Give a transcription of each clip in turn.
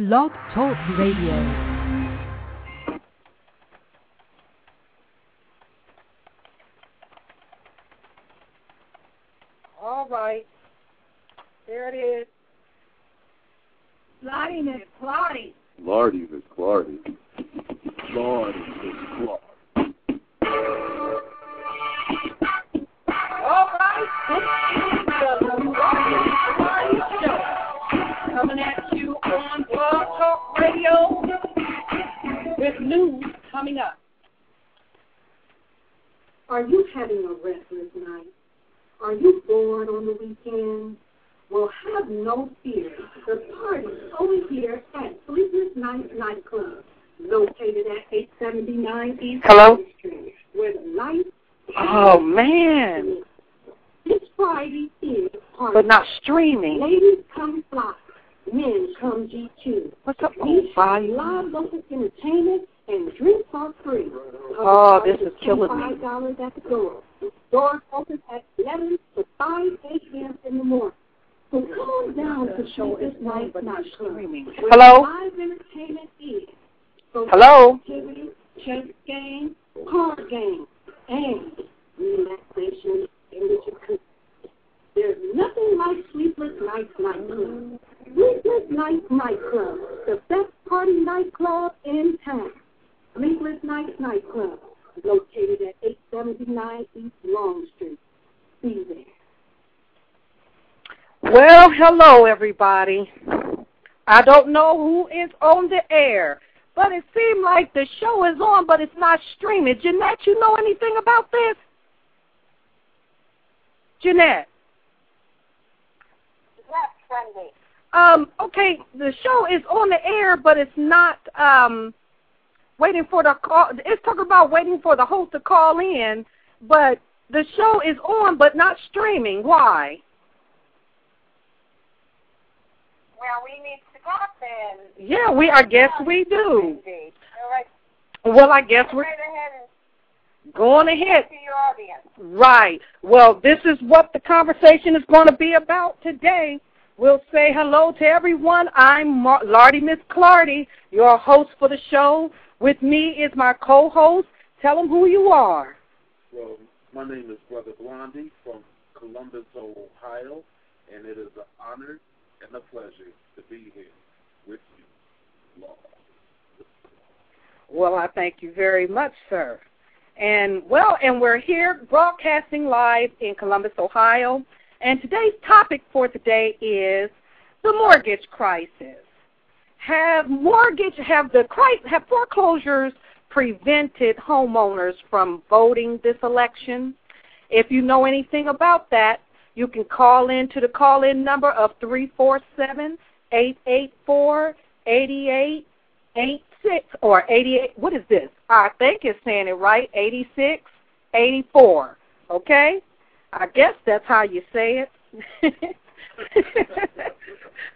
Blog Talk Radio. Hello? Main Street, where the lights Oh, man. This Friday is. But not streaming. Ladies come fly, men come G2. What's up, We bye? live local entertainment and drinks are free. Oh, this is killing me. Five dollars at the door. Doors open at eleven to five a.m. in the morning. So come on down to show this night not Streaming. Hello? Live entertainment is. Hello? activity, chess game, card game, and relaxation in which you could. There's nothing like Sleepless Nights Nightclub. Sleepless Nights Nightclub, the best party nightclub in town. Sleepless Nights Nightclub, located at 879 East Long Street. Be there. Well, hello, everybody. I don't know who is on the air, but it seems like the show is on, but it's not streaming. Jeanette, you know anything about this? Jeanette. Yes, Wendy. Um, okay, the show is on the air, but it's not um waiting for the call. It's talking about waiting for the host to call in, but the show is on, but not streaming. Why? Well, we need to talk then. Yeah, we. I guess we do. All right. Well, I guess we're right ahead and going ahead. to your audience. Right. Well, this is what the conversation is going to be about today. We'll say hello to everyone. I'm Mar- Lardy Miss Clardy, your host for the show. With me is my co-host. Tell them who you are. Well, my name is Brother Blondie from Columbus, Ohio, and it is an honor and a pleasure to be here with you, Lord. Well, I thank you very much, sir. And well, and we're here broadcasting live in Columbus, Ohio. And today's topic for today is the mortgage crisis. Have mortgage have the crisis have foreclosures prevented homeowners from voting this election? If you know anything about that, you can call in to the call in number of 347 884 8886 or 88. What is this? I think it's saying it right 8684, Okay? I guess that's how you say it.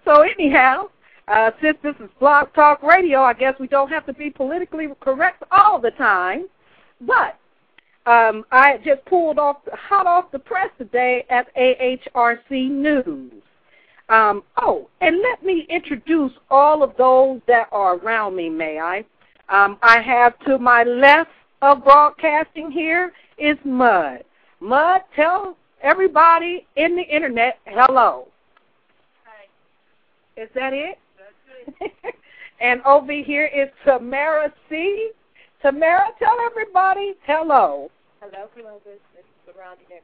so, anyhow, uh, since this is Blog Talk Radio, I guess we don't have to be politically correct all the time. But um, I just pulled off hot off the press today at AHRC News. Um, oh, and let me introduce all of those that are around me, may I? Um, I have to my left of broadcasting here is Mud. Mud, tell everybody in the internet hello. Hi. Is that it? That's it. and over here is Tamara C. Tamara, tell everybody hello. Hello, Columbus. This is around here.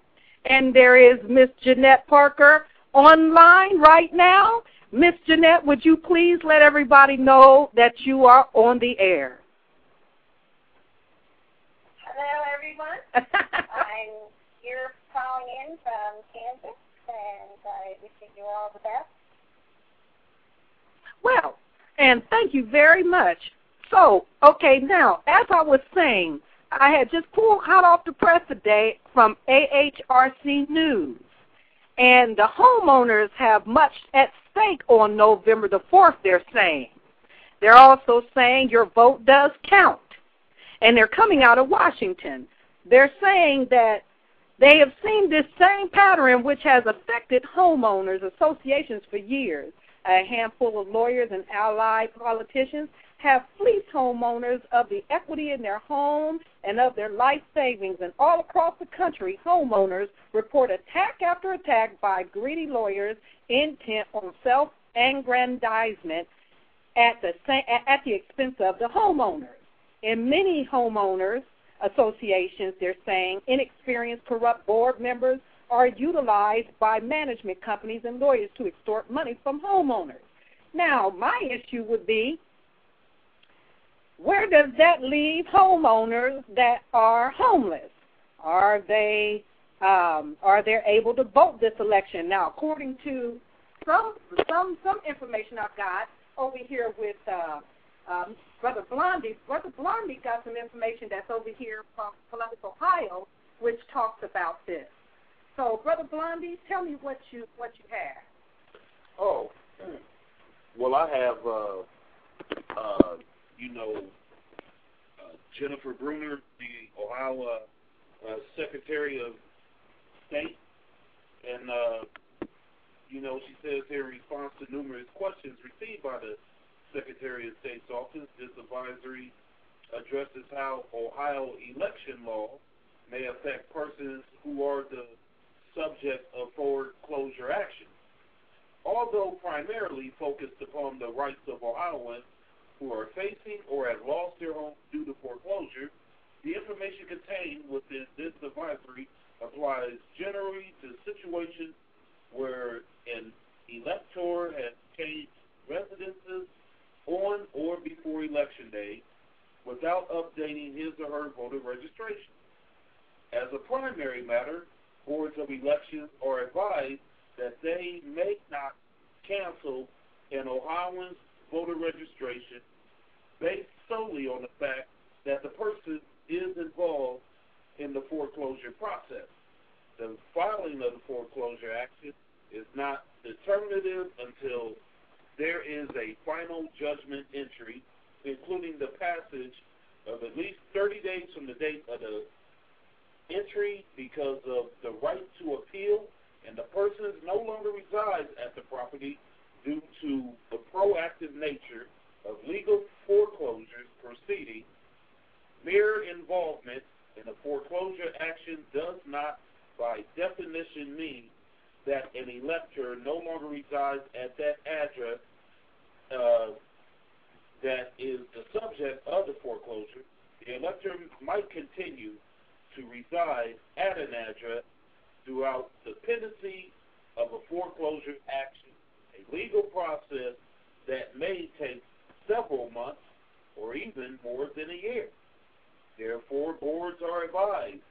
And there is Miss Jeanette Parker online right now. Miss Jeanette, would you please let everybody know that you are on the air? Hello, everyone. I'm here calling in from Kansas, and I wish you all the best. Well, and thank you very much. So, okay, now, as I was saying, I had just pulled hot off the press today from AHRC News. And the homeowners have much at stake on November the 4th, they're saying. They're also saying your vote does count. And they're coming out of Washington. They're saying that they have seen this same pattern which has affected homeowners associations for years. A handful of lawyers and allied politicians have fleeced homeowners of the equity in their home and of their life savings. And all across the country, homeowners report attack after attack by greedy lawyers intent on self-aggrandizement at the, at the expense of the homeowners. And many homeowners associations, they're saying inexperienced, corrupt board members are utilized by management companies and lawyers to extort money from homeowners. Now, my issue would be where does that leave homeowners that are homeless? Are they um, are they able to vote this election? Now, according to some some some information I've got over here with uh, um, Brother Blondie, Brother Blondie got some information that's over here from Columbus, Ohio, which talks about this. So, Brother Blondie, tell me what you what you have. Oh, well, I have, uh, uh, you know, uh, Jennifer Brunner, the Ohio uh, uh, Secretary of State, and uh, you know, she says in response to numerous questions received by the Secretary of State's office, this advisory addresses how Ohio election law may affect persons who are the subject of foreclosure action. Although primarily focused upon the rights of Ohioans who are facing or have lost their homes due to foreclosure, the information contained within this advisory applies generally to situations where an elector has changed residences on or before election day without updating his or her voter registration. As a primary matter, boards of elections are advised that they may not cancel an Ohioan's voter registration based solely on the fact that the person is involved in the foreclosure process. The filing of the foreclosure action is not determinative until there is a final judgment entry, including the passage of at least 30 days from the date of the entry because of the right to appeal, and the person no longer resides at the property due to the proactive nature of legal foreclosures proceeding. Mere involvement in a foreclosure action does not, by definition, mean that an elector no longer resides at that address uh, that is the subject of the foreclosure, the elector might continue to reside at an address throughout the pendency of a foreclosure action, a legal process that may take several months or even more than a year. Therefore, boards are advised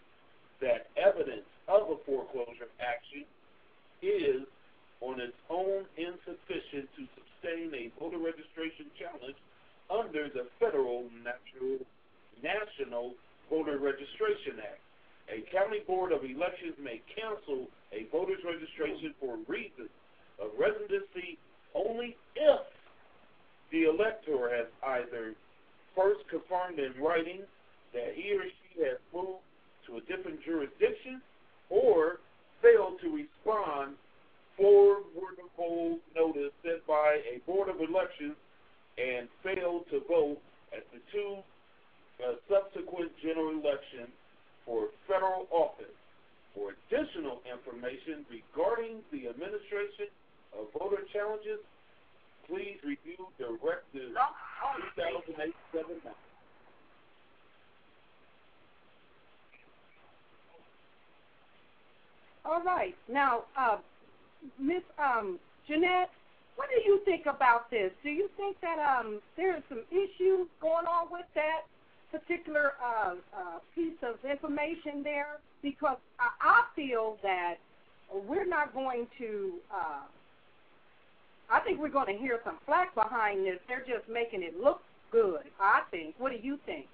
that evidence of a foreclosure action is on its own insufficient to sustain a voter registration challenge under the federal Registration Act. A county board of elections may cancel a voter's registration for reasons of residency only if the elector has either first confirmed in writing that he or she has moved to a different jurisdiction or failed to respond forward hold notice sent by a board of elections and failed to vote at the two uh, subsequent general election for federal office. For additional information regarding the administration of voter challenges, please review Directive 2008-79. All right. Now, uh, Miss um, Jeanette, what do you think about this? Do you think that um, there is some issues going on with that particular uh, uh, piece of information there? Because I, I feel that we're not going to. Uh, I think we're going to hear some flack behind this. They're just making it look good. I think. What do you think?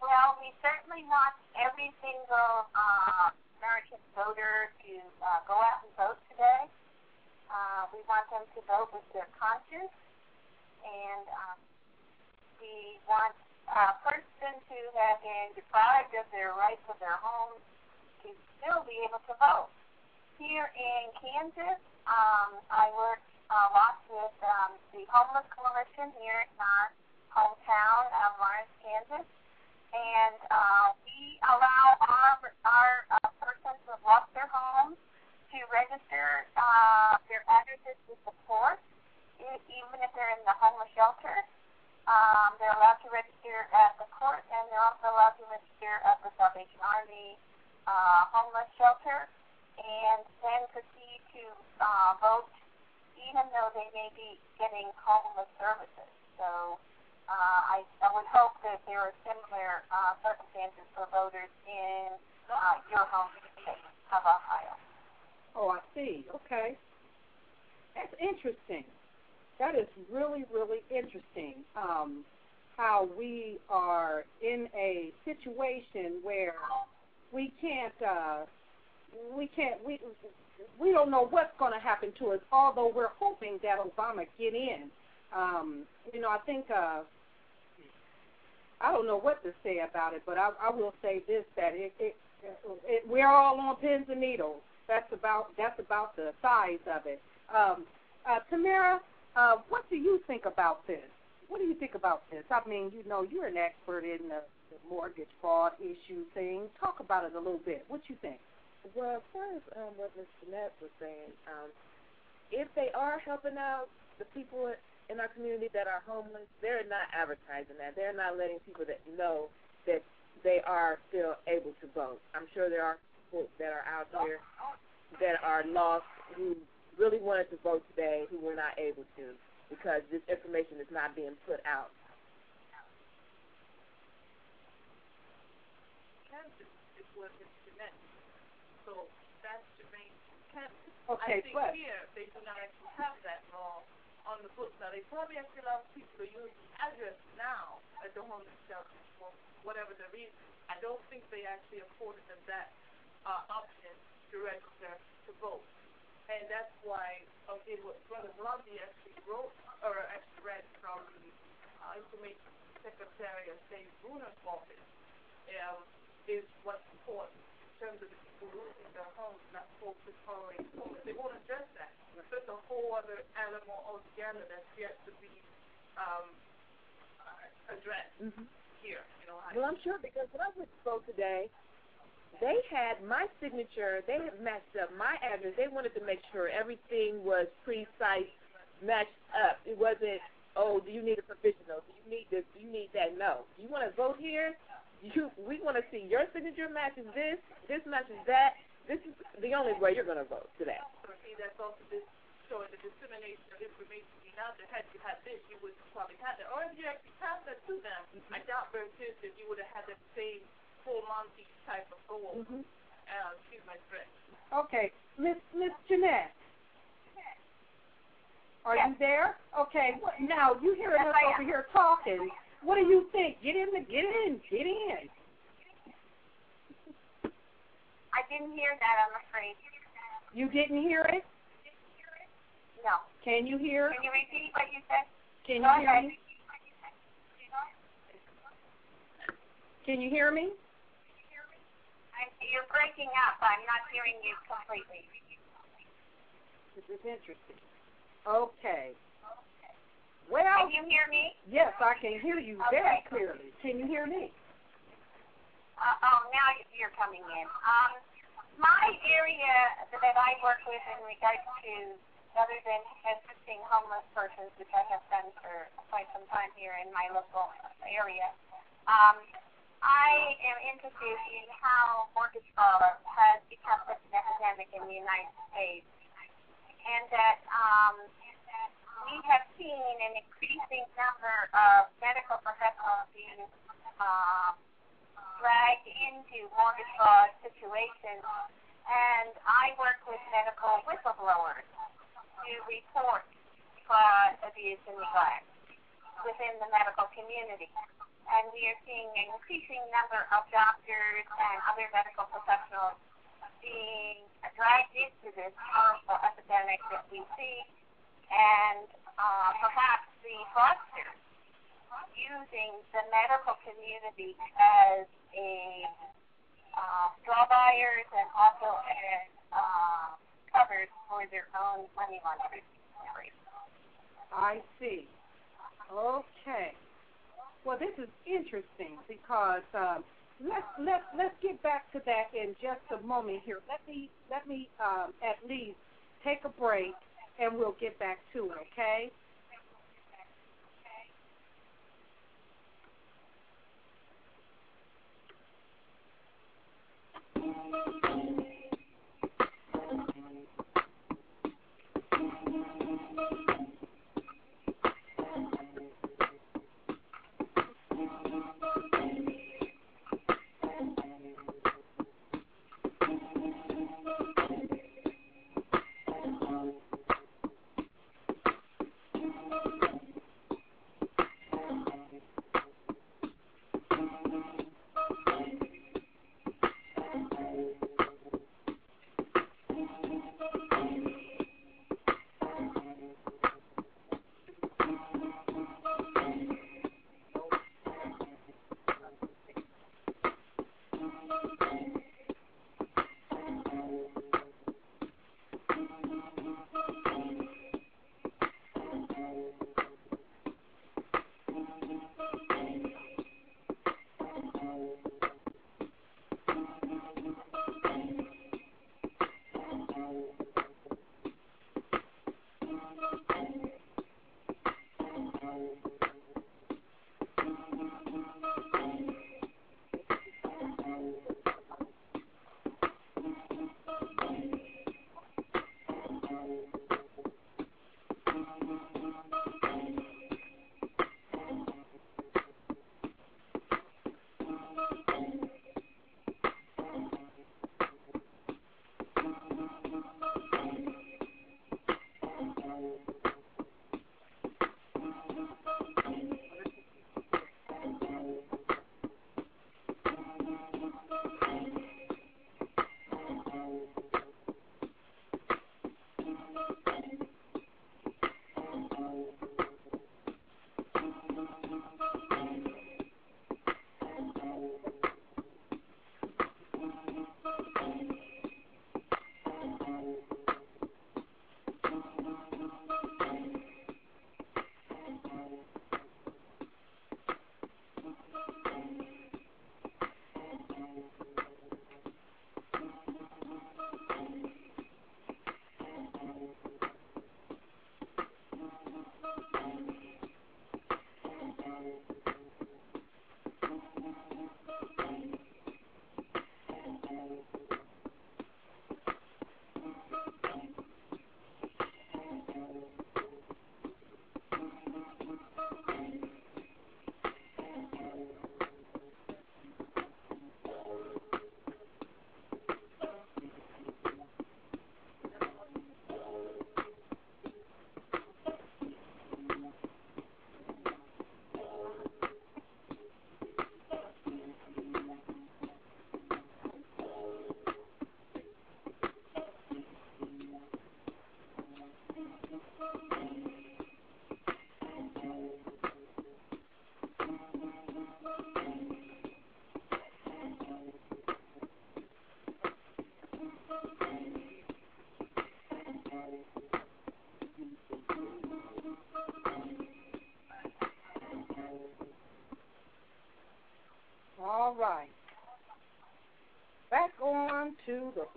Well, we certainly want every single uh, American voter to uh, go out and vote today. Uh, we want them to vote with their conscience, and um, we want a person who have been deprived of their rights of their homes to still be able to vote. Here in Kansas, um, I work a lot with um, the Homeless Coalition here in our hometown of Lawrence, Kansas. And uh, we allow our, our uh, persons who have lost their homes to register uh, their addresses to support, e- even if they're in the homeless shelter. Um, they're allowed to register at the court, and they're also allowed to register at the Salvation Army uh, homeless shelter, and then proceed to uh, vote, even though they may be getting homeless services. So uh, I, I would hope that there are similar uh, circumstances for voters in uh, your home state of Ohio. Oh, I see. Okay. That's interesting. That is really, really interesting. Um, how we are in a situation where we can't, uh, we can't, we we don't know what's going to happen to us. Although we're hoping that Obama get in. Um, you know, I think uh, I don't know what to say about it, but I, I will say this: that it, it, it, we're all on pins and needles. That's about that's about the size of it. Um, uh, Tamara, uh, what do you think about this? What do you think about this? I mean, you know, you're an expert in the, the mortgage fraud issue thing. Talk about it a little bit. What do you think? Well, as far as um, what Ms. Jeanette was saying, um, if they are helping out the people in our community that are homeless, they're not advertising that. They're not letting people that know that they are still able to vote. I'm sure there are people that are out there that are lost who really wanted to vote today who were not able to because this information is not being put out. Kansas is what is Jeanette. So that's Jermaine Kansas. Okay, I think but here they do not actually have that law on the books. Now they probably actually allow people to use the address now at the homeless shelter for whatever the reason. I don't think they actually afforded them that uh, option to register to vote. And that's why, okay, what Brother Blondie actually wrote, or actually read from the uh, Information Secretary of State Brunner's office, um, is what's important in terms of the people losing their homes, not folks who tolerate homeless. They won't address that. There's a whole other animal altogether that's yet to be um, uh, addressed Mm-hmm. here in Ohio. Well, I'm sure because when I to vote today, they had my signature. They had matched up my address. They wanted to make sure everything was precise, matched up. It wasn't, oh, do you need a provisional? Do you need this? Do you need that? No. You want to vote here? You, we want to see your signature matches this. This matches that. This is the only way you're going to vote today. That's also this showing the dissemination of information out there. Had you had this, you would probably have that. Or if you actually passed that to them, I doubt very seriously if you would have had that same full Monty type of goal. Mm-hmm. Uh, excuse my French. okay, Miss Miss Jeanette, are you there? Okay, what, now you hearing Yes, us I over am. here talking. What do you think? Get in the get in, get in. I didn't hear that, I'm afraid. You didn't hear it? No. Can you hear? Can you repeat what you said? Can Go you hear me? Can you hear me? You're breaking up. I'm not hearing you completely. This is interesting. Okay. Okay. Well, Can you hear me? yes, I can hear you very clearly. Can you hear me? Uh, oh, now you're coming in. Um, my area that I work with in regards to, other than assisting homeless persons, which I have done for quite some time here in my local area, um, I am interested in how mortgage fraud has become such an epidemic in the United States, and that um, we have seen an increasing number of medical professionals being uh, dragged into mortgage fraud situations, and I work with medical whistleblowers to report fraud, abuse, and neglect within the medical community. And we are seeing an increasing number of doctors and other medical professionals being dragged into this horrible epidemic that we see, and uh, perhaps the fraudsters using the medical community as a uh, straw buyers and also as uh, covered for their own money laundering. I see. Okay. Well, this is interesting because um, let's let let's get back to that in just a moment here. Let me let me um, at least take a break, and we'll get back to it. Okay. All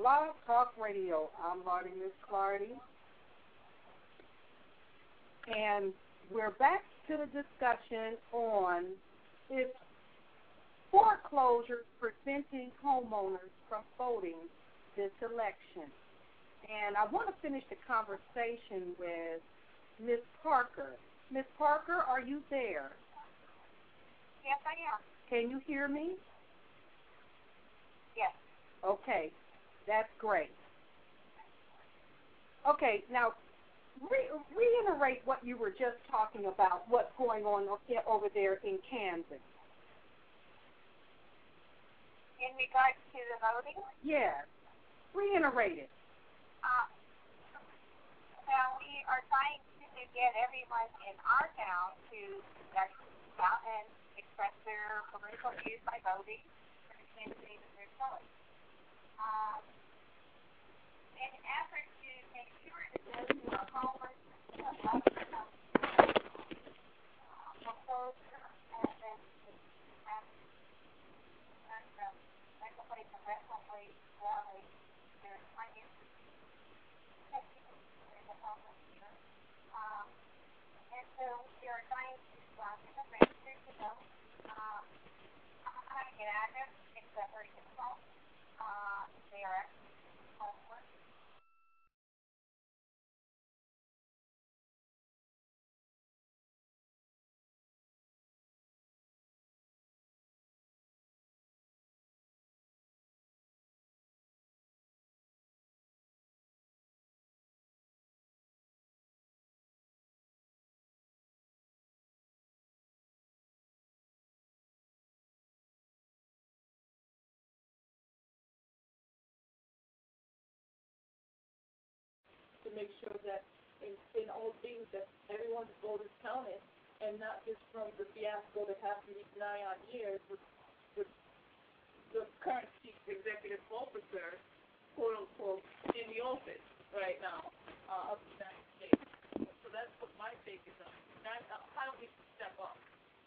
Blog Talk Radio. I'm Marty Miss Clardy. And we're back to the discussion on if foreclosure preventing homeowners from voting this election. And I want to finish the conversation with Miss Parker. Miss Parker, are you there? Yes, I am. Can you hear me? Yes. Okay, that's great. Okay, now re- reiterate what you were just talking about, what's going on over there in Kansas. In regards to the voting, Yes, reiterate it. uh, now we are trying to get everyone in our town to out and express their political views by voting for the candidate of their choice uh, make sure that in, in all things that everyone's vote is counted and not just from the fiasco that happened these nine odd years with, with the current chief executive officer, quote unquote, in the office right now uh, of the United States. So that's what my take is on. That, uh, how do we step up?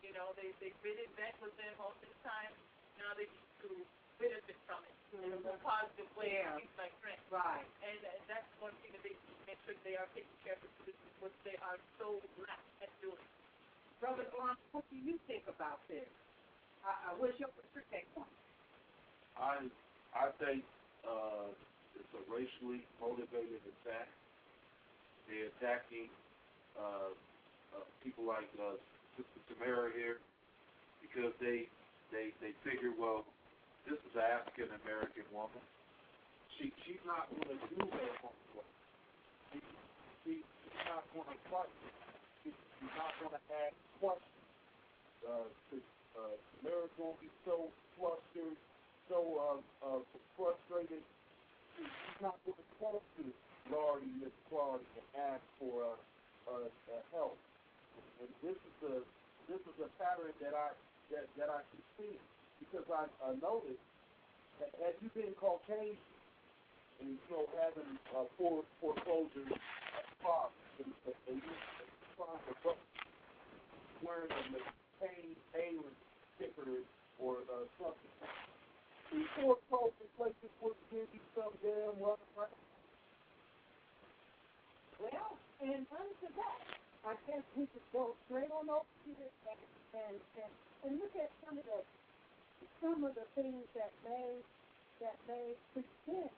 You know, they they've been in bed with them of the time. Now they need to benefit from it in a more positive way. Yeah. Things like rent. Right. And uh, that's one thing that they need to make sure they are taking care of the citizens, what they are so lax at doing. Brother Blanc, what do you think about this? Uh, uh, what's your, what's your take on it? I I think uh, it's a racially motivated attack. They're attacking uh, uh, people like uh, Sister Tamara here because they they they figure well this is an African American woman. She she's not going to do her homework. She, she she's not going to fight. She, she's not going to ask questions. Uh, uh, Tamara's going to be so flustered so uh, uh, frustrated. She's not going to come to Lordy, Miss Clardy, and ask for uh, uh, uh, help. And this is a this is a pattern that I that that I can see because I, I noticed that had you been Caucasian and you know having uh, fore, foreclosures at crops and, and you vote, wearing a McCain Palin sticker or uh, something. These foreclosure places would give you some damn well, right? Well, and unto that, I guess we could go straight on over here and, and, and look at some of the some of the things that may that may prevent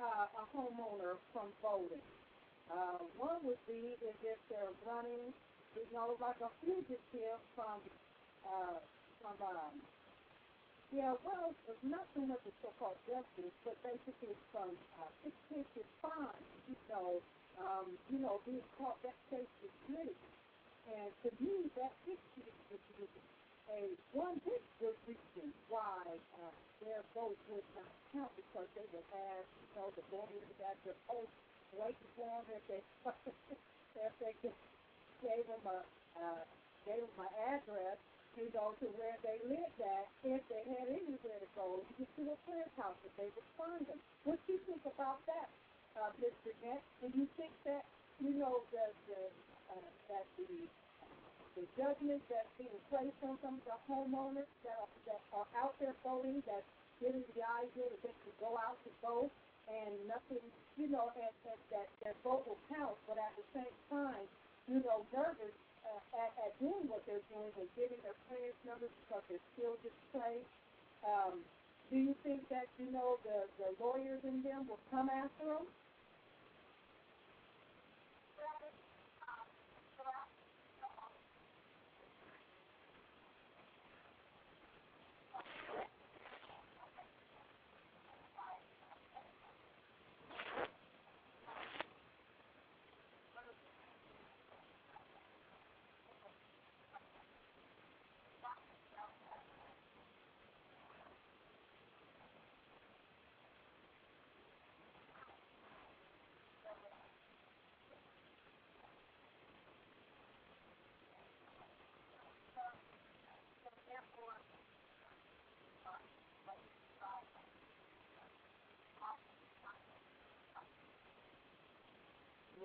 uh, a homeowner from voting. Uh, one would be is if they're running, you know, like a fugitive from uh, from um, yeah, well, it's not so much a so-called justice, but basically from uh, fictitious fines. You know, um, you know, being caught that case is pretty. And to me, that is a one good reason why uh, their vote would not count because they would have, you know, the voters at their post waiting for them if they if they gave them a uh, gave them an address you know, to where they lived at, if they had anywhere to go, to a friend's house if they would find them. What do you think about that, uh, Mr. Net? Do you think that, you know, the, the, uh, that the, the judgment that's being placed on some of the homeowners that are, that are out there voting, that's giving the idea that they can go out to vote and nothing, you know, and, and that their vote will count, but at the same time, you know, nervous uh, at, at doing what they're doing and giving their players numbers because they're still displayed. Um, do you think that, you know, the, the lawyers in them will come after them?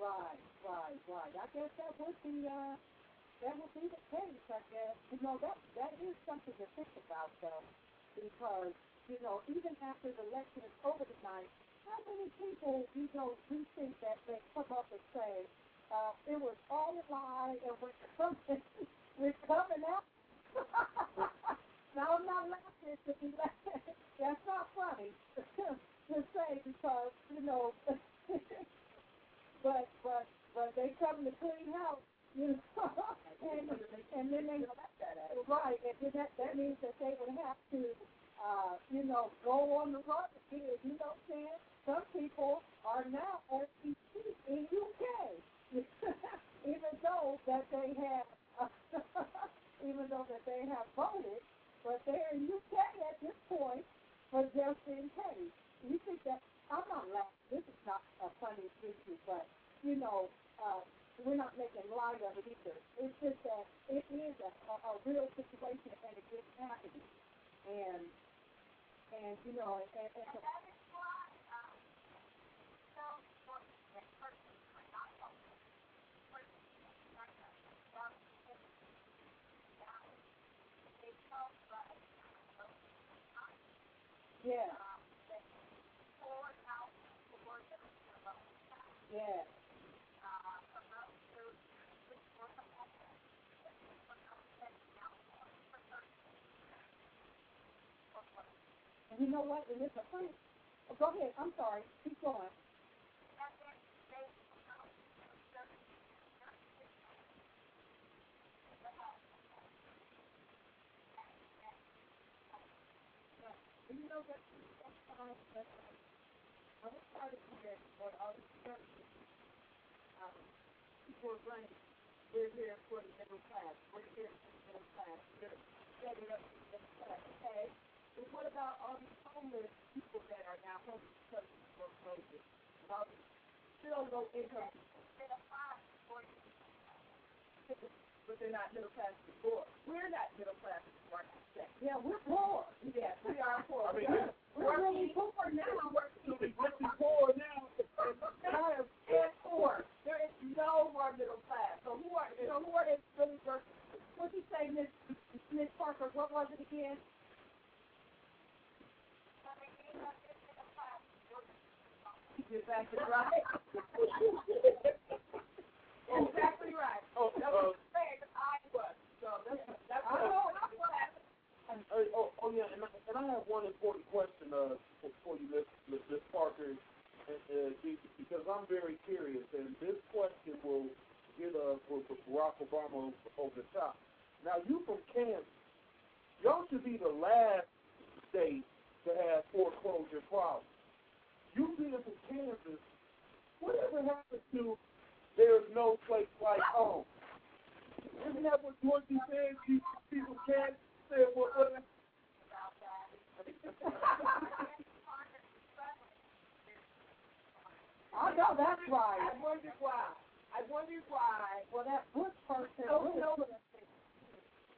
Right. Right, right. I guess that would be uh that would be the case, I guess. You know, that that is something to think about though. Because, you know, even after the election is over tonight, how many people, you know, do think that they come up and say, uh, it was all a lie and we're coming we're coming out now I'm not laughing to be laughing. That's not funny to say because, you know but but but they come to clean house, you know, and and then they right, and then that that means that they would have to, uh, you know, go on the again. You know what I'm saying? Some people are now RCT in UK, even though that they have, even though that they have voted, but they're in UK at this point, but just in case. You think that I'm not laughing. This is not a funny issue, but you know, uh, we're not making light of it either. It's just that it is a, a, a real situation and it is happening. And and you know, and, and, and so, yeah. Yeah. And you know what? And it's a funny. Oh, go ahead. I'm sorry. Keep going. That. I was part of here for all the churches. People running. We're here for the middle class. We're here for the middle class. We're setting up the middle class. Okay. But what about all these homeless people that are now homeless because of foreclosure? All these still low income but they're not middle class before. We're not middle class before. Yeah, we're poor. Yes, we are poor. I mean, We're- We're really poor now. We're Really poor now. I am poor. There is no more middle class. So who are know who are they really working? What'd you say, Miss Miss Parker? What was it again? Exactly right. exactly right. Oh, That uh, was the I was. So that's that's I what know. what happened. Uh, oh, oh yeah, and I, and I have one important question uh, for, for you, Miss, Miss, Parker, uh, because I'm very curious, and this question will get uh, for, for Barack Obama over, the top. Now, you from Kansas. Y'all should be the last state to have foreclosure problems. You being from Kansas, whatever happened to there's no place like home? Isn't that what Dorothy said? She, people can't say what, what I know that's right. I wonder why. I wonder why. Well, that Bush person. Really- no,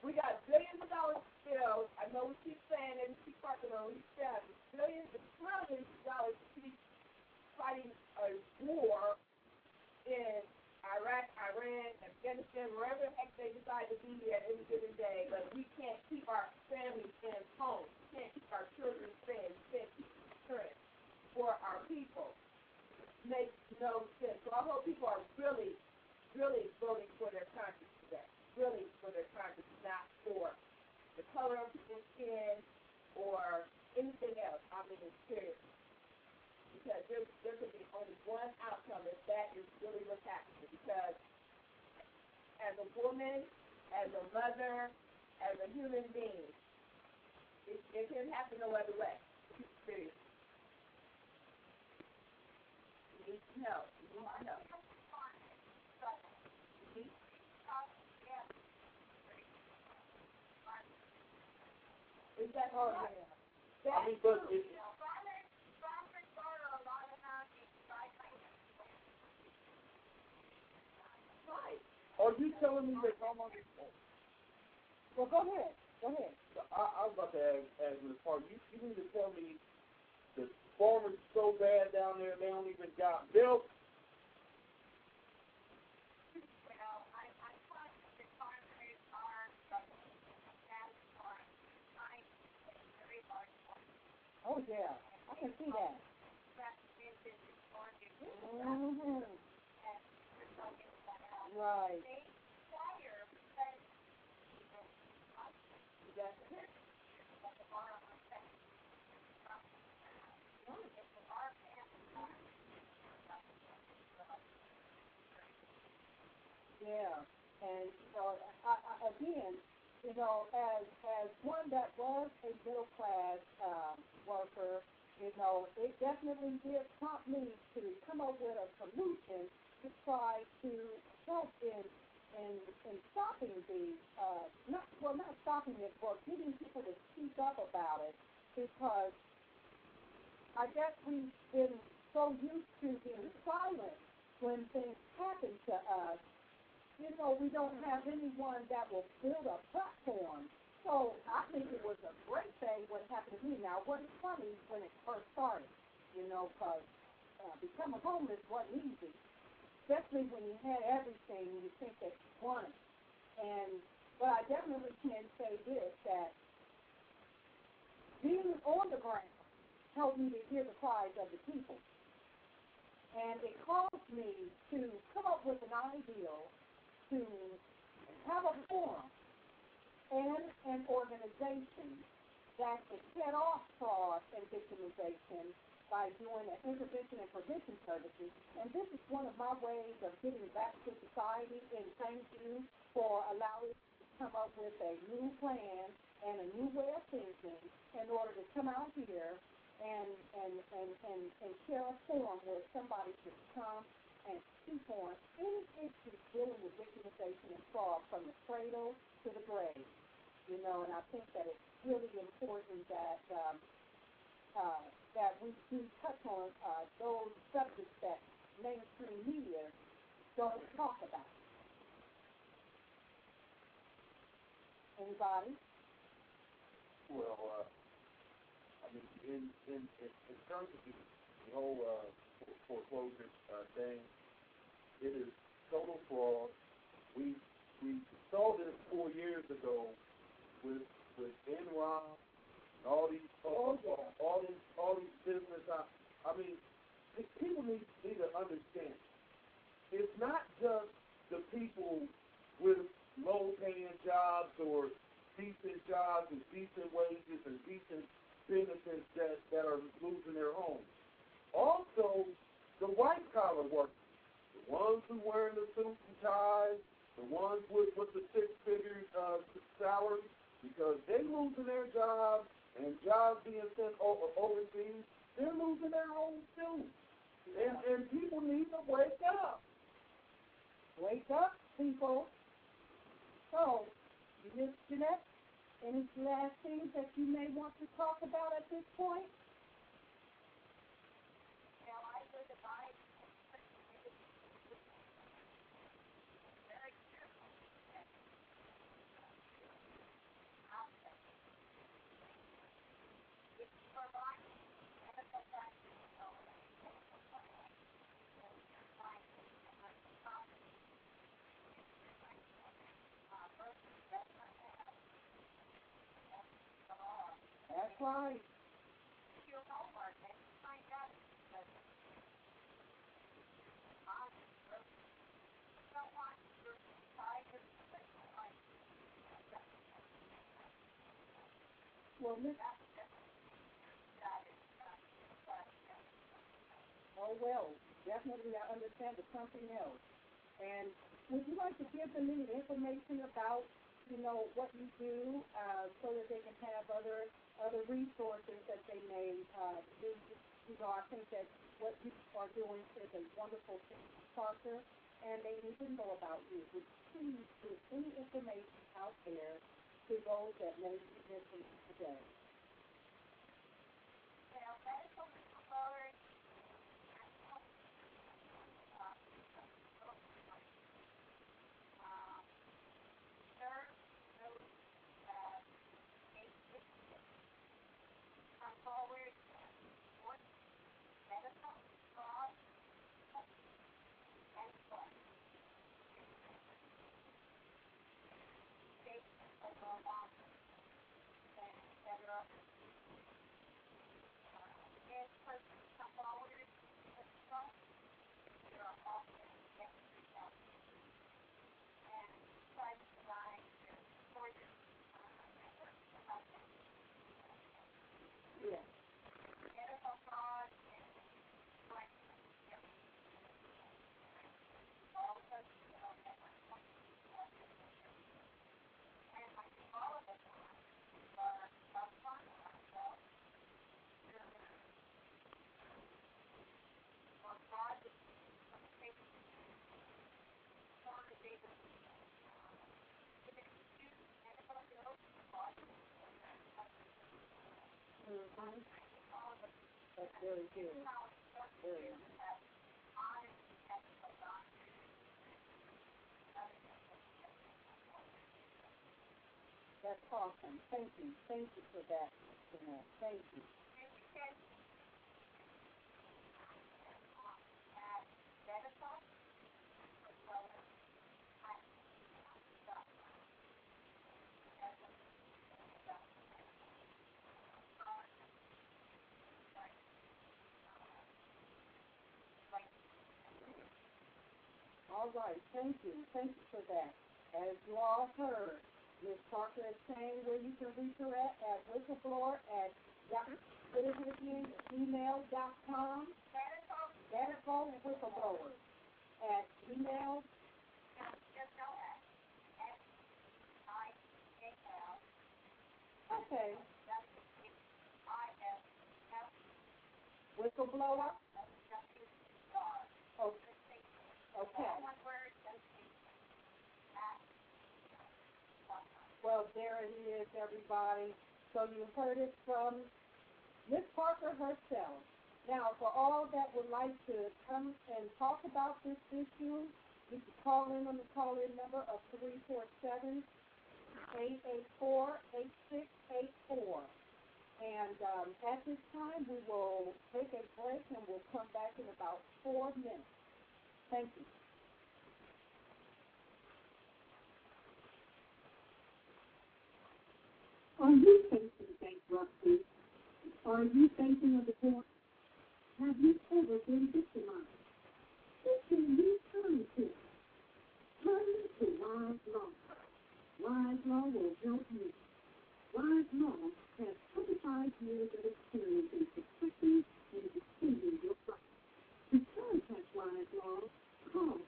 we got billions of dollars bills. I know we keep saying it, we keep talking about we got billions and trillions of dollars to keep fighting a war in Iraq, Iran, Afghanistan, wherever the heck they decide to be at any given day, but we can't keep our families in homes. We can't keep our children fed. We can't keep insurance for our people. Makes no sense. So I hope people are really, really voting for their conscience today. Really for their conscience, not for the color of their skin or anything else. I mean, seriously because there, there could be only one outcome if that is really what's happening. Because as a woman, as a mother, as a human being, it, it can happen no other way. Seriously. Is that hard? I mean, but are you telling me that much? Well, go ahead. Go ahead. I, I was about to ask, ask Ms. Parker. You, you mean to tell me Performing so bad down there they don't even got built. Oh yeah, I can see that. Mm-hmm. Right. Yeah, and so I, I, again, you know, as as one that was a middle class um, worker, you know, it definitely did prompt me to come up with a solution to try to help in in in stopping the uh, not well not stopping it, but getting people to speak up about it. Because I guess we've been so used to being silent when things happen to us you know, we don't have anyone that will build a platform. So I think it was a great thing what happened to me. Now, what is funny when it first started, you know, because uh, becoming homeless wasn't easy, especially when you had everything and you think that you wanted. And but I definitely can say this that being on the ground helped me to hear the cries of the people. And it caused me to come up with an ideal to have a forum and an organization that could set off fraud and victimization by doing an intervention and prevention services. And this is one of my ways of giving back to society. And thank you for allowing me to come up with a new plan and a new way of thinking in order to come out here and and and and, and share a forum where somebody could come and speak on any issues dealing with victimization and fraud from the cradle to the grave. You know, and I think that it's really important that um, uh, that we do touch on uh, those subjects that mainstream media don't talk about. Anybody? Well, uh, I mean, in in in, terms of the, the whole uh, foreclosure uh, thing, it is total fraud. We we saw this four years ago with with Enron and all these all, all, all these all these business. I, I mean, people need need to understand. It's not just the people with low paying jobs or decent jobs and decent wages and decent businesses that, that are losing their homes. Also, the white collar workers, the ones who wearing the suits and ties, the ones with, with the six figure uh, salary, because they losing their jobs and jobs being sent over overseas, they're losing their homes too. And, and people need to wake up. Wake up, people. So, Ms. Jeanette, any last things that you may want to talk about at this point? Well, Miss. Oh well, definitely I understand it's something else. And would you like to give them any information about, you know, what you do, uh, so that they can have other other resources that they may uh, do? You know, I think that what you are doing is a wonderful thing, and they need to know about you. Would please give any information out there to those that may be listening today? That's awesome. Thank you. Thank you for that. Thank you. All right. Thank you. Thank you for that. As you all heard, Ms. Parker is saying where you can reach her at, at whistleblower at, what is it again, email dot com? Whistleblower at email. Okay. Whistleblower? Okay. Okay. Well, there it is, everybody. So you heard it from Miss Parker herself. Now, for all that would like to come and talk about this issue, you can call in on the call-in number of 347 884 8684. And um, at this time, we will take a break and we'll come back in about four minutes. Thank you. Are you facing bankruptcy? Are you facing a divorce? Have you ever been victimized? Who can you turn to? Turn to Wise Law. Wise Law will help you. Wise Law has 25 years of experience in protecting and defending your rights. To contact Wise Law, call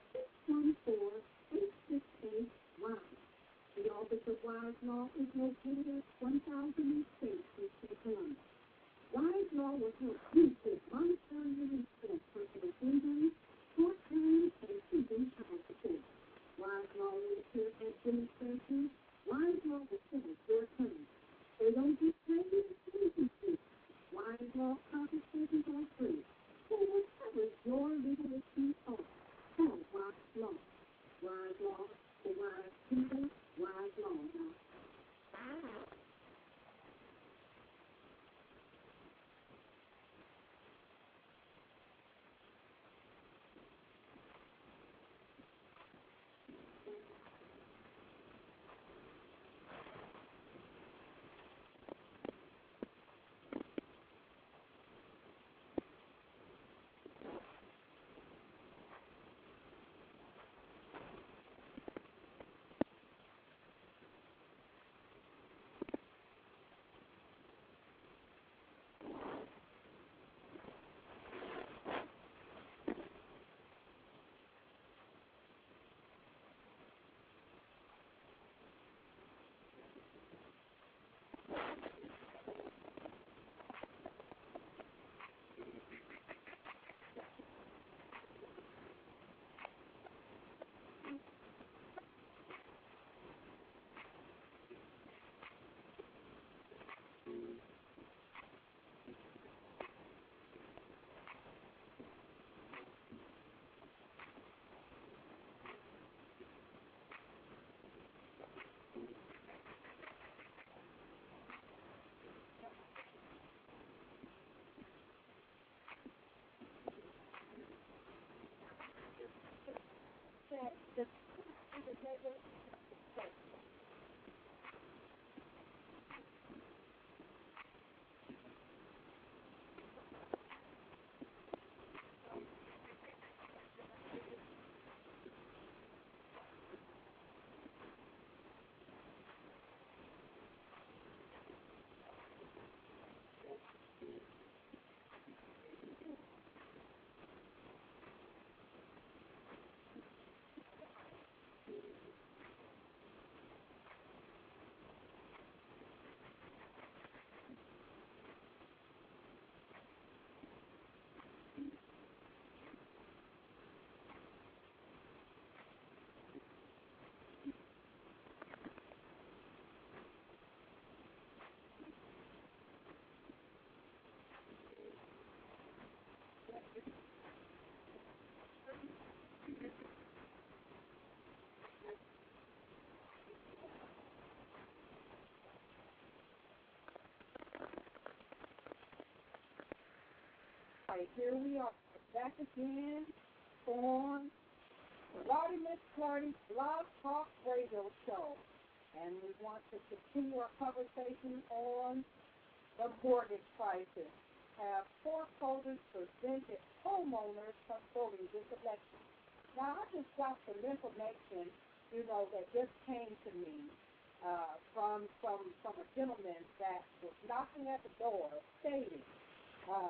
614-868-WISE. The Office of Wise Law is located at 1000 State Street, Columbus. Wise Law will help you with monetary relief right, here we are back again on Lottie Miss Clardy's Blog Talk Radio Show. And we want to continue our conversation on the mortgage crisis. Have foreclosures prevented homeowners from voting this election. Now, I just got some information, you know, that just came to me uh, from from from a gentleman that was knocking at the door, stating, uh,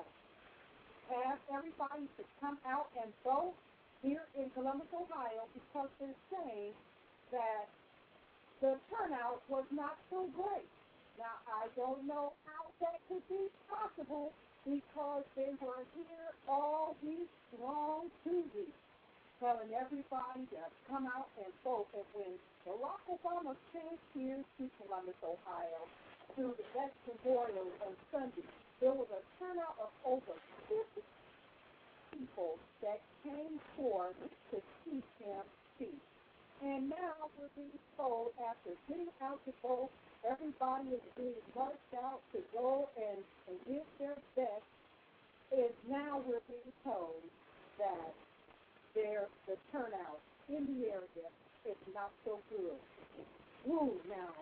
"Ask everybody to come out and vote here in Columbus, Ohio, because they're saying that the turnout was not so great." Now, I don't know how that could be possible because they were here all week long, weeks, telling everybody to come out and vote. And when Barack Obama came here to Columbus, Ohio, to the Veterans Memorial on Sunday, there was a turnout of over 50 people that came forth to see him speak. And now we're being told after getting out to vote everybody is being marched out to go and, and give their best, is now we're being told that their the turnout in the area is not so good. Ooh, now,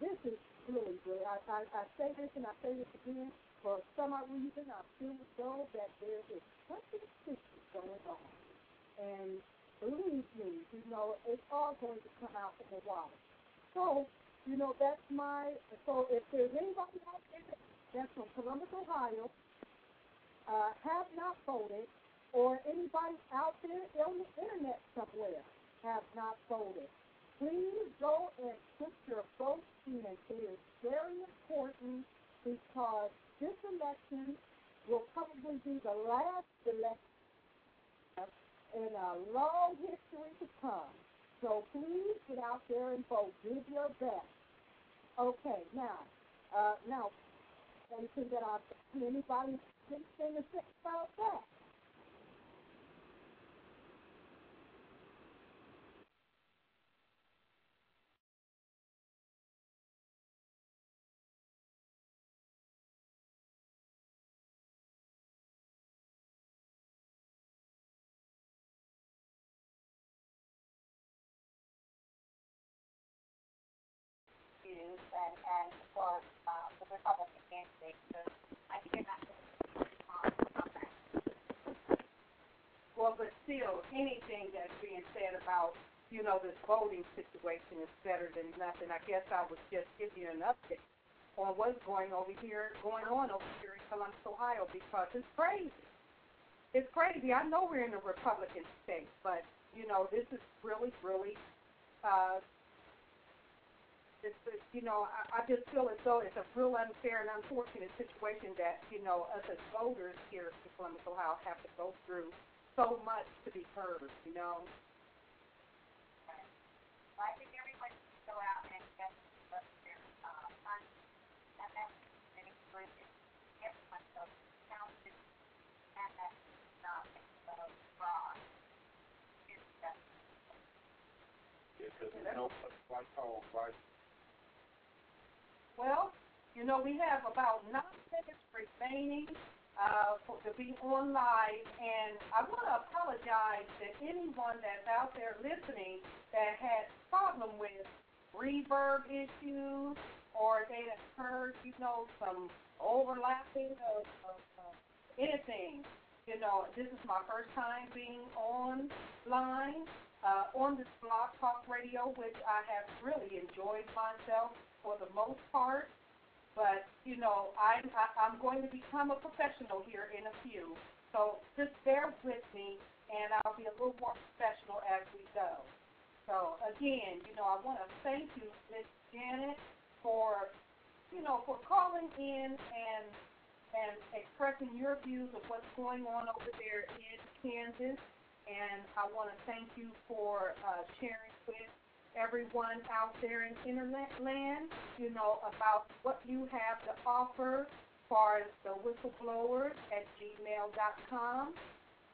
this is really good. I, I, I say this and I say this again. For some odd reason, I feel as though that there is something fishy going on. And believe me, you know, it's all going to come out in the water. So you know, that's my, so if there's anybody out there that's from Columbus, Ohio, uh, have not voted, or anybody out there on the internet somewhere have not voted, please go and put your vote in. It is very important because this election will probably be the last election in a long history to come. So please get out there and vote. Give your best. Okay, now, uh, now, anything that I, anybody, anything to say about that? Views and, and for uh, the Republican candidate. So I that on that. Well, but still, anything that's being said about, you know, this voting situation is better than nothing. I guess I was just giving you an update on what's going over here, going on over here in Columbus, Ohio, because it's crazy. It's crazy. I know we're in a Republican state, but you know, this is really, really uh, it's, it's you know, I, I just feel as though it's a real unfair and unfortunate situation that, you know, us as voters here in Columbus, Ohio have to go through so much to be heard, you know. Well, I think everyone should go out and get their uh, funds. And that's an inclusion. Everyone goes counted and that's not so fraud. It's just Because there's no place home, right? Well, you know, we have about nine minutes remaining uh, to be on live, and I want to apologize to anyone that's out there listening that had problem with reverb issues or they have heard, you know, some overlapping of, of, of anything. You know, this is my first time being online uh, on this Blog Talk Radio, which I have really enjoyed myself for the most part. But you know, I, I I'm going to become a professional here in a few, so just bear with me, and I'll be a little more professional as we go. So again, you know, I want to thank you, Miss Janet, for you know for calling in and and expressing your views of what's going on over there in Kansas. And I want to thank you for uh, sharing with everyone out there in internet land, you know, about what you have to offer as far as the whistleblowers at gmail.com.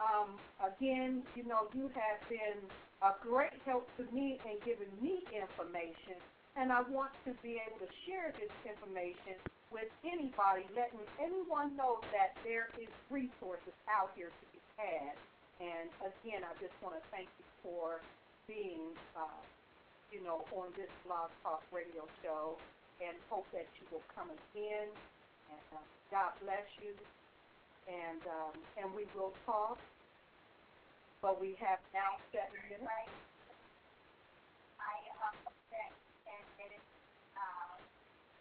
Um, again, you know, you have been a great help to me in giving me information, and I want to be able to share this information with anybody, letting anyone know that there is resources out here to be had. And again, I just want to thank you for being, uh, you know, on this Blog Talk radio show, and hope that you will come again. And uh, God bless you. And um, and we will talk. But we have now seven minutes. I um, checked and it is um,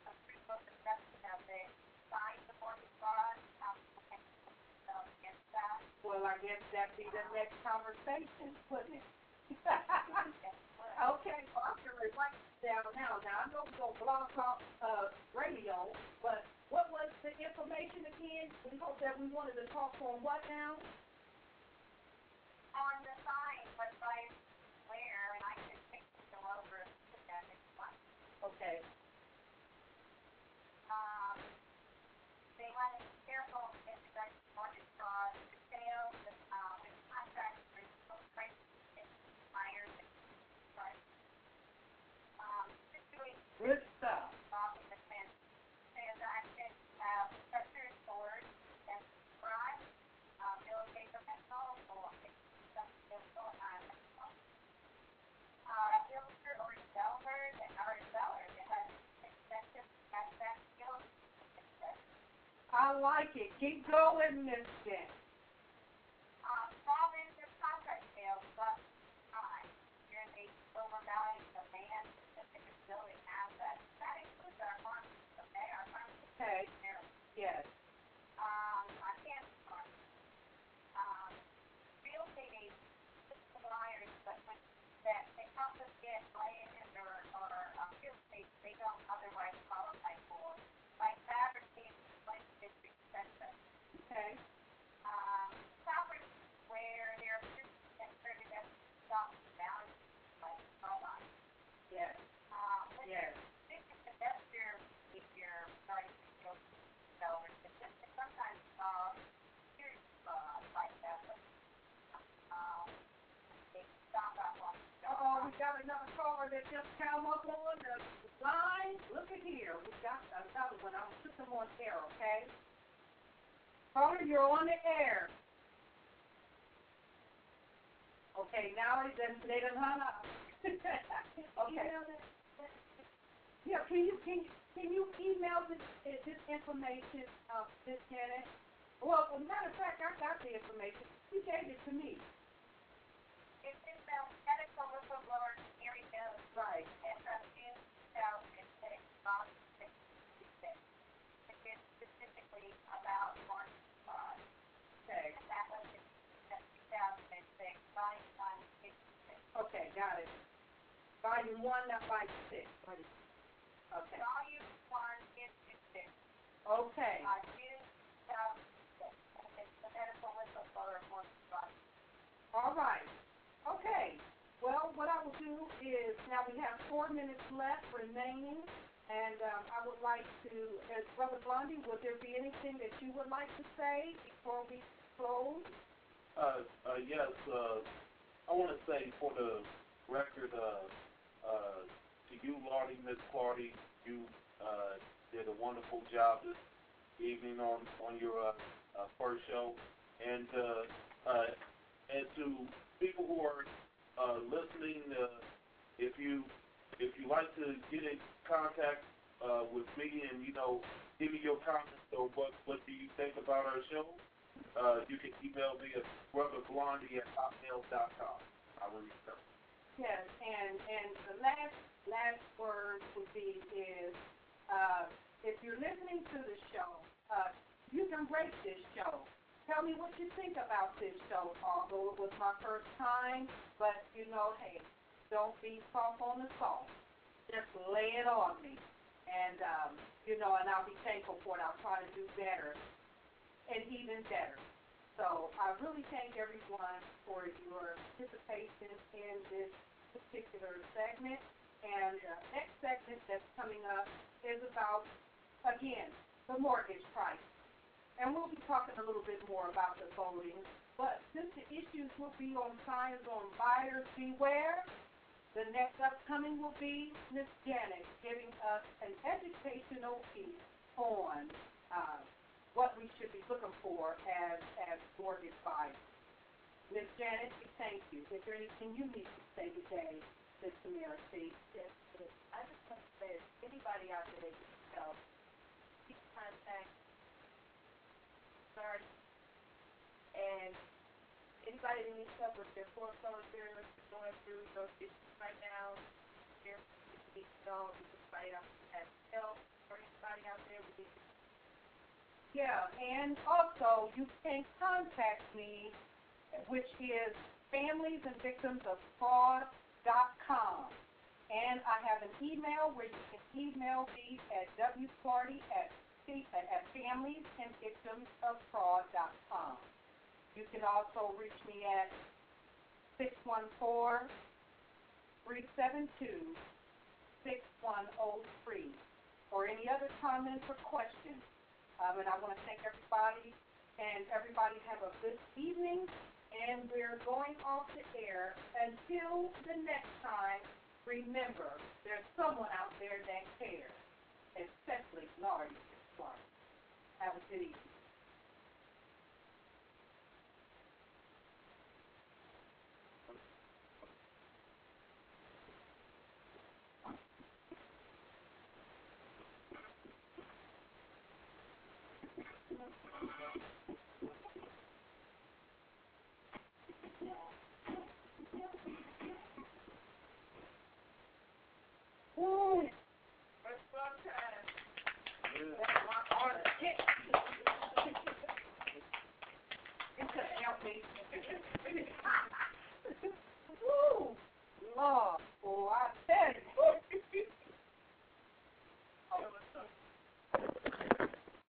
a pretty close assessment of the size of what it's on, how people can um. Well, I guess that'd be the next conversation, wouldn't it? okay, well, I'm going to write down now. Now, I know we're going to blog talk uh, radio, but what was the information again? We hope that we wanted to talk on what now? On the sign, what size where, and I can take them over and put that in. Okay. Um, they want to be careful if that's what it's on the sale, the, um, the contract for the price expires. But, um, just doing Good stuff. off in the trans- transaction, uh, structured forward and fraud, uh, bill of paper pencil, or some pencil, uh, pencil. Uh, realtor or developer that are a seller that has extensive cashback skills. I like it. Keep going, Miss. Um, small vendor contract sales, but time. You're in the overvalued demand specific building assets. That includes our farms, okay, our farms. Okay. Yes. Um, I can't, um, real estate agents, just buyers, but when, that they help us get land or, or, uh, real estate they don't otherwise qualify for, like fabricating, like district census. Okay. Um, properties where there are as stock value, like, hold on. Yes. Um, Yes. this is the best year if you're starting to go sellers, but this is sometimes, uh, here's, uh, like that, but, um, they stock up on. Uh-oh, we got another caller that just came up on the line. Look at here. We got another one. I'll put them on air, okay? Caller, you're on the air. Okay, now they done, they done hung up. okay. Yeah, can you, can you, can you email this, this information, uh, Miss Janet? Well, as a matter of fact, I got the information. You gave it to me. It's in the medical whistleblower, go, Right. and from June two thousand and six, volume six, six. It is specifically about one, uh, Okay. and that was in two thousand and six, volume one, six, six. Okay, got it. Volume one, not volume six. Okay. Volume one, six, six, six. Okay. Whistleblower, one, one. All right. Okay. Well, what I will do is now we have four minutes left remaining, and um, I would like to, as Brother Blondie, would there be anything that you would like to say before we close? Uh, uh, yes, uh, I want to say for the record, uh, uh, to you, Lardy, Miss Clardy, you uh, did a wonderful job this evening on on your uh, uh, first show, and uh, uh, and to people who are uh, listening, uh, if you if you like to get in contact uh, with me and you know give me your comments or what what do you think about our show, uh, you can email me at brotherblondie at hotmail.com. I will out. Yes, and and the last last word would be is uh, if you're listening to the show, uh, you can rate this show. Tell me what you think about this show. Although it was my first time, but you know, hey, don't be soft on the salt. Just lay it on me, and um, you know, and I'll be thankful for it. I'll try to do better, and even better. So I really thank everyone for your participation in this particular segment. And the next segment that's coming up is about, again, the mortgage price. And we'll be talking a little bit more about the voting. But since the issues will be on signs on buyers beware, the next upcoming will be Miss Janet giving us an educational piece on uh, what we should be looking for as as mortgage buyers. Ms. Janet, we thank you. Is there anything you need to say today, Ms. Samira C? Yes, yes. I just want to say, if anybody out there that needs help, keep contact, start, and anybody that needs help with their foreclosure, going through those issues right now, here, we need to know, if anybody else has help, or anybody out there, we need to Yeah, and also you can contact me, which is families and victims of fraud.com. And I have an email where you can email me at wclarty at, at fraud.com. You can also reach me at 614 372 6103 or any other comments or questions. Um, and I want to thank everybody, and everybody have a good evening. And we're going off the air until the next time. Remember, there's someone out there that cares, especially Laurie Clark. Have a good evening.